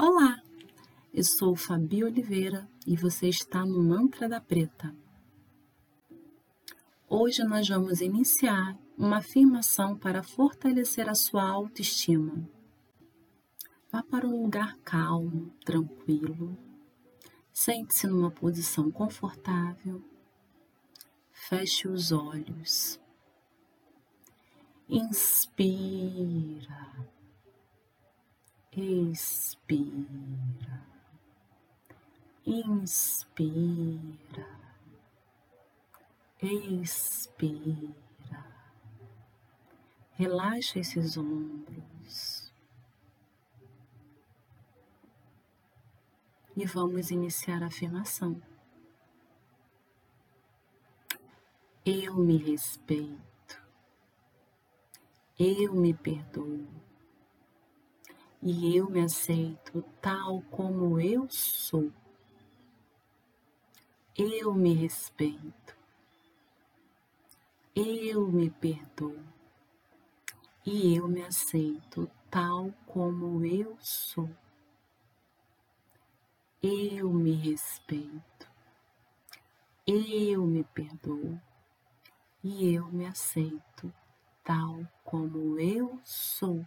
Olá, eu sou Fabi Oliveira e você está no Mantra da Preta. Hoje nós vamos iniciar uma afirmação para fortalecer a sua autoestima. Vá para um lugar calmo, tranquilo. Sente-se numa posição confortável. Feche os olhos. Inspira expira, inspira, expira. Relaxa esses ombros. E vamos iniciar a afirmação. Eu me respeito. Eu me perdoo e eu me aceito tal como eu sou. Eu me respeito, eu me perdoo e eu me aceito tal como eu sou. Eu me respeito, eu me perdoo e eu me aceito tal como eu sou.